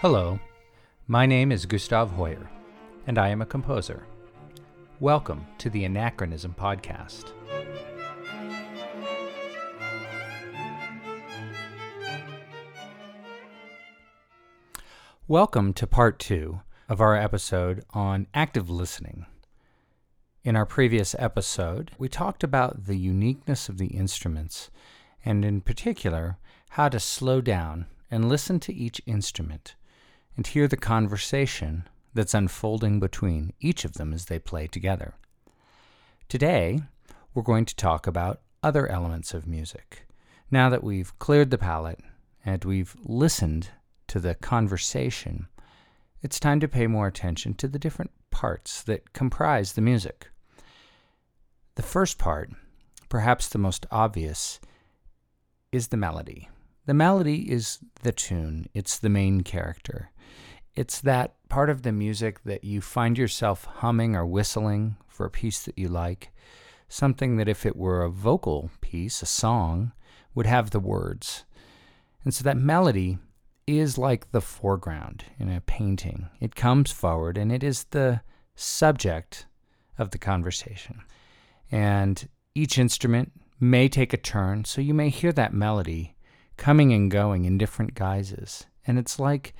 Hello, my name is Gustav Hoyer, and I am a composer. Welcome to the Anachronism Podcast. Welcome to part two of our episode on active listening. In our previous episode, we talked about the uniqueness of the instruments, and in particular, how to slow down and listen to each instrument and hear the conversation that's unfolding between each of them as they play together. Today, we're going to talk about other elements of music. Now that we've cleared the palette and we've listened to the conversation, it's time to pay more attention to the different parts that comprise the music. The first part, perhaps the most obvious, is the melody. The melody is the tune, it's the main character. It's that part of the music that you find yourself humming or whistling for a piece that you like, something that if it were a vocal piece, a song, would have the words. And so that melody is like the foreground in a painting. It comes forward and it is the subject of the conversation and each instrument may take a turn, so you may hear that melody coming and going in different guises. And it's like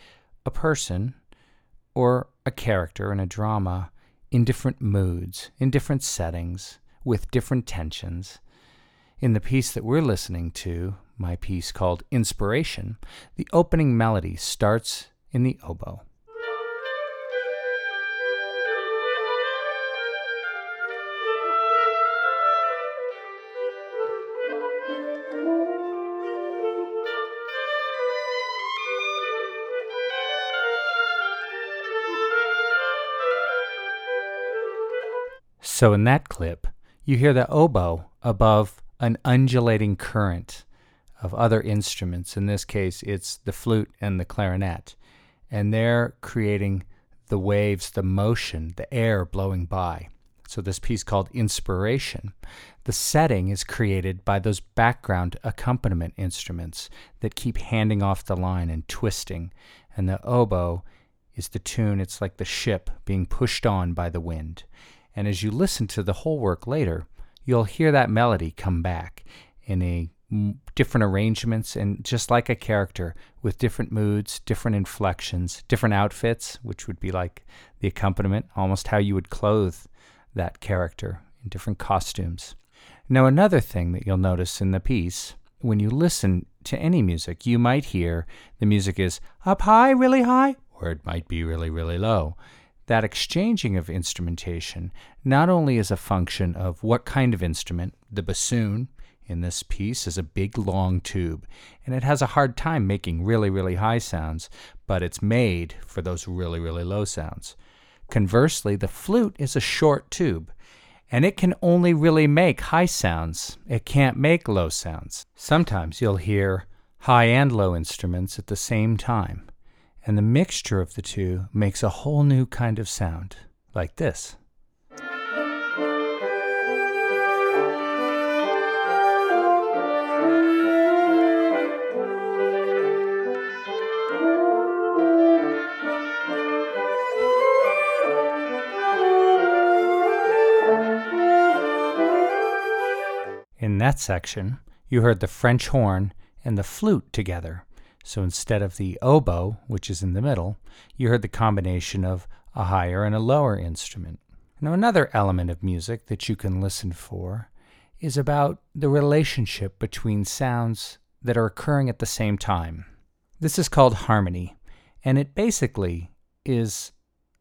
a person or a character in a drama in different moods, in different settings, with different tensions. In the piece that we're listening to, my piece called Inspiration, the opening melody starts in the oboe. So in that clip, you hear the oboe above an undulating current of other instruments. In this case, it's the flute and the clarinet. And they're creating the waves, the motion, the air blowing by. So, this piece called Inspiration, the setting is created by those background accompaniment instruments that keep handing off the line and twisting. And the oboe is the tune, it's like the ship being pushed on by the wind. And as you listen to the whole work later, you'll hear that melody come back in a different arrangements and just like a character with different moods, different inflections, different outfits, which would be like the accompaniment, almost how you would clothe that character in different costumes. Now, another thing that you'll notice in the piece, when you listen to any music, you might hear the music is up high, really high, or it might be really, really low that exchanging of instrumentation not only is a function of what kind of instrument, the bassoon in this piece is a big long tube, and it has a hard time making really, really high sounds, but it's made for those really, really low sounds. Conversely, the flute is a short tube, and it can only really make high sounds. It can't make low sounds. Sometimes you'll hear high and low instruments at the same time and the mixture of the two makes a whole new kind of sound, like this. In that section, you heard the French horn and the flute together. So instead of the oboe, which is in the middle, you heard the combination of a higher and a lower instrument. Now, another element of music that you can listen for is about the relationship between sounds that are occurring at the same time. This is called harmony, and it basically is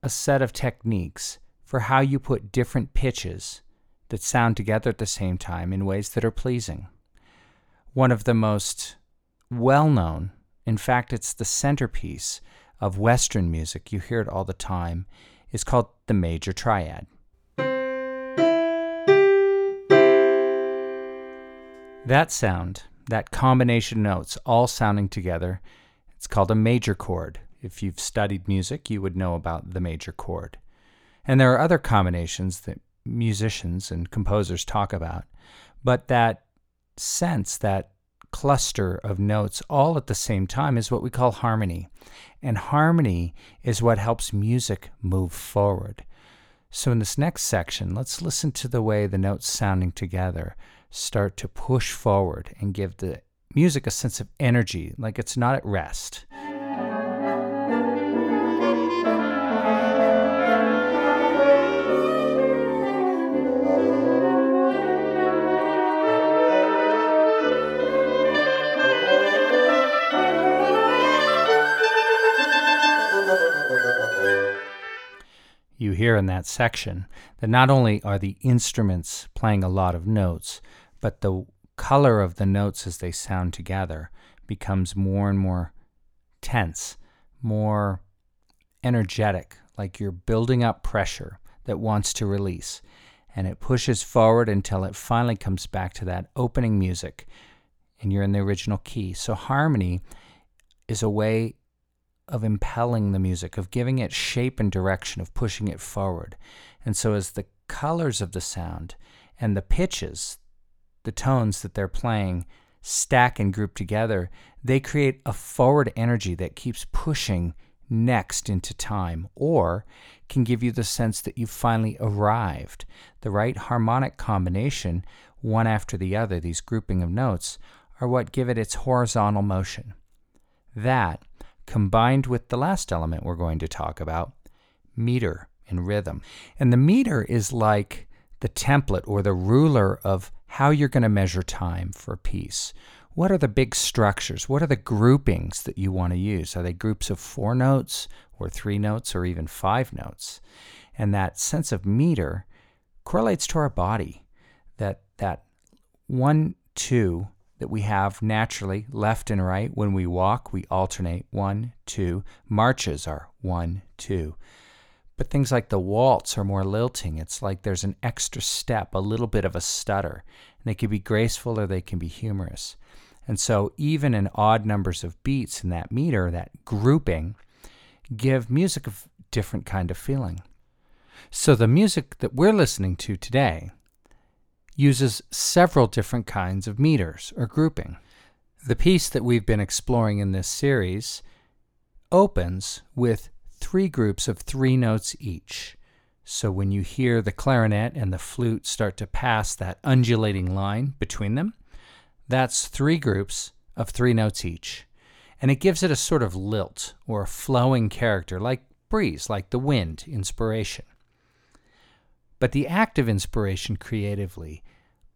a set of techniques for how you put different pitches that sound together at the same time in ways that are pleasing. One of the most well known in fact, it's the centerpiece of Western music. You hear it all the time. It's called the major triad. That sound, that combination of notes, all sounding together, it's called a major chord. If you've studied music, you would know about the major chord. And there are other combinations that musicians and composers talk about, but that sense, that cluster of notes all at the same time is what we call harmony. And harmony is what helps music move forward. So, in this next section, let's listen to the way the notes sounding together start to push forward and give the music a sense of energy, like it's not at rest. Hear in that section that not only are the instruments playing a lot of notes, but the color of the notes as they sound together becomes more and more tense, more energetic, like you're building up pressure that wants to release. And it pushes forward until it finally comes back to that opening music, and you're in the original key. So, harmony is a way of impelling the music, of giving it shape and direction, of pushing it forward. And so, as the colors of the sound and the pitches, the tones that they're playing, stack and group together, they create a forward energy that keeps pushing next into time, or can give you the sense that you've finally arrived. The right harmonic combination, one after the other, these grouping of notes, are what give it its horizontal motion. That combined with the last element we're going to talk about, meter and rhythm. And the meter is like the template or the ruler of how you're going to measure time for a piece. What are the big structures? What are the groupings that you want to use? Are they groups of four notes or three notes or even five notes? And that sense of meter correlates to our body. That that one, two, that we have naturally left and right. When we walk, we alternate one, two. Marches are one, two. But things like the waltz are more lilting. It's like there's an extra step, a little bit of a stutter. And they can be graceful or they can be humorous. And so, even in odd numbers of beats in that meter, that grouping, give music a different kind of feeling. So, the music that we're listening to today uses several different kinds of meters or grouping. The piece that we've been exploring in this series opens with three groups of three notes each. So when you hear the clarinet and the flute start to pass that undulating line between them, that's three groups of three notes each. And it gives it a sort of lilt or a flowing character, like breeze, like the wind, inspiration. But the act of inspiration creatively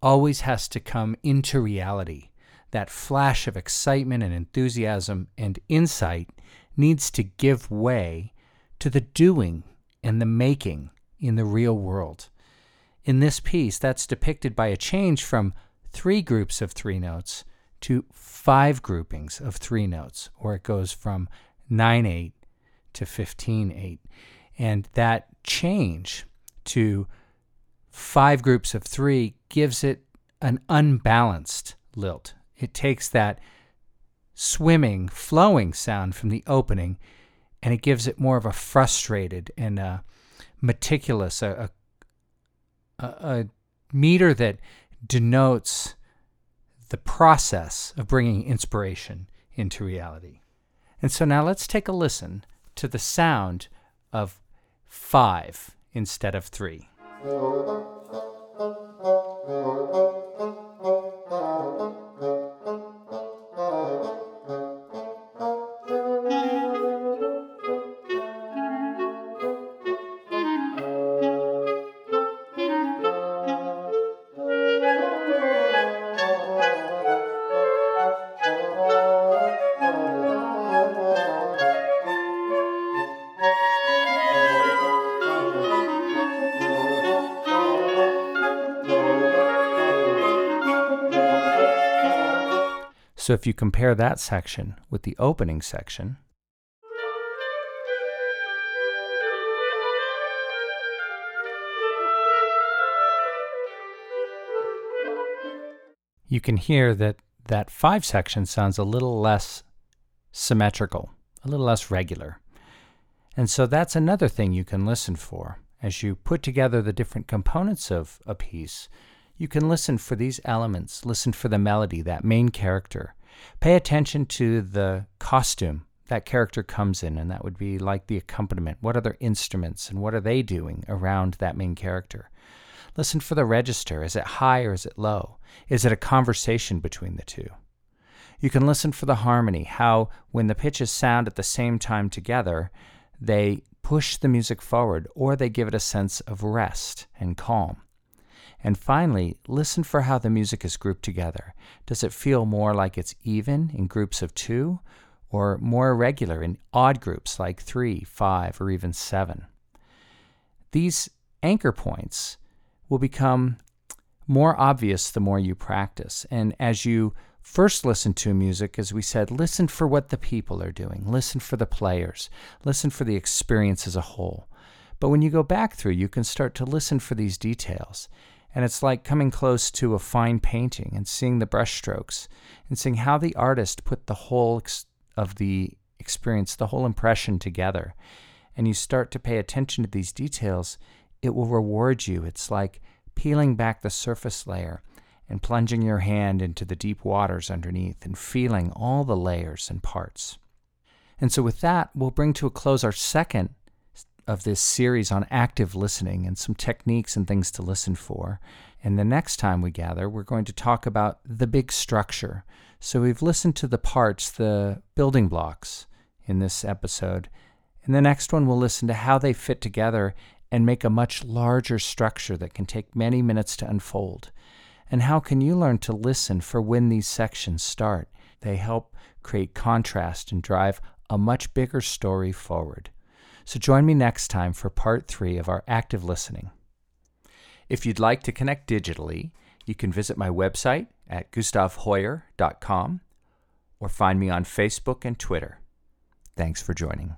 always has to come into reality. That flash of excitement and enthusiasm and insight needs to give way to the doing and the making in the real world. In this piece, that's depicted by a change from three groups of three notes to five groupings of three notes, or it goes from 9 8 to 15 8. And that change to five groups of three gives it an unbalanced lilt. It takes that swimming, flowing sound from the opening and it gives it more of a frustrated and uh, a meticulous, a, a, a meter that denotes the process of bringing inspiration into reality. And so now let's take a listen to the sound of five instead of three. So if you compare that section with the opening section, you can hear that that five section sounds a little less symmetrical, a little less regular. And so that's another thing you can listen for. As you put together the different components of a piece, you can listen for these elements, listen for the melody, that main character. Pay attention to the costume that character comes in, and that would be like the accompaniment. What are their instruments and what are they doing around that main character? Listen for the register. Is it high or is it low? Is it a conversation between the two? You can listen for the harmony, how when the pitches sound at the same time together, they push the music forward or they give it a sense of rest and calm. And finally, listen for how the music is grouped together. Does it feel more like it's even in groups of two, or more irregular in odd groups like three, five, or even seven? These anchor points will become more obvious the more you practice. And as you first listen to music, as we said, listen for what the people are doing, listen for the players, listen for the experience as a whole. But when you go back through, you can start to listen for these details. And it's like coming close to a fine painting and seeing the brushstrokes and seeing how the artist put the whole ex- of the experience, the whole impression together. And you start to pay attention to these details it will reward you. It's like peeling back the surface layer and plunging your hand into the deep waters underneath and feeling all the layers and parts. And so, with that, we'll bring to a close our second of this series on active listening and some techniques and things to listen for. And the next time we gather, we're going to talk about the big structure. So, we've listened to the parts, the building blocks in this episode. In the next one, we'll listen to how they fit together and make a much larger structure that can take many minutes to unfold? And how can you learn to listen for when these sections start? They help create contrast and drive a much bigger story forward. So join me next time for part three of our active listening. If you'd like to connect digitally, you can visit my website at gustavhoyer.com or find me on Facebook and Twitter. Thanks for joining.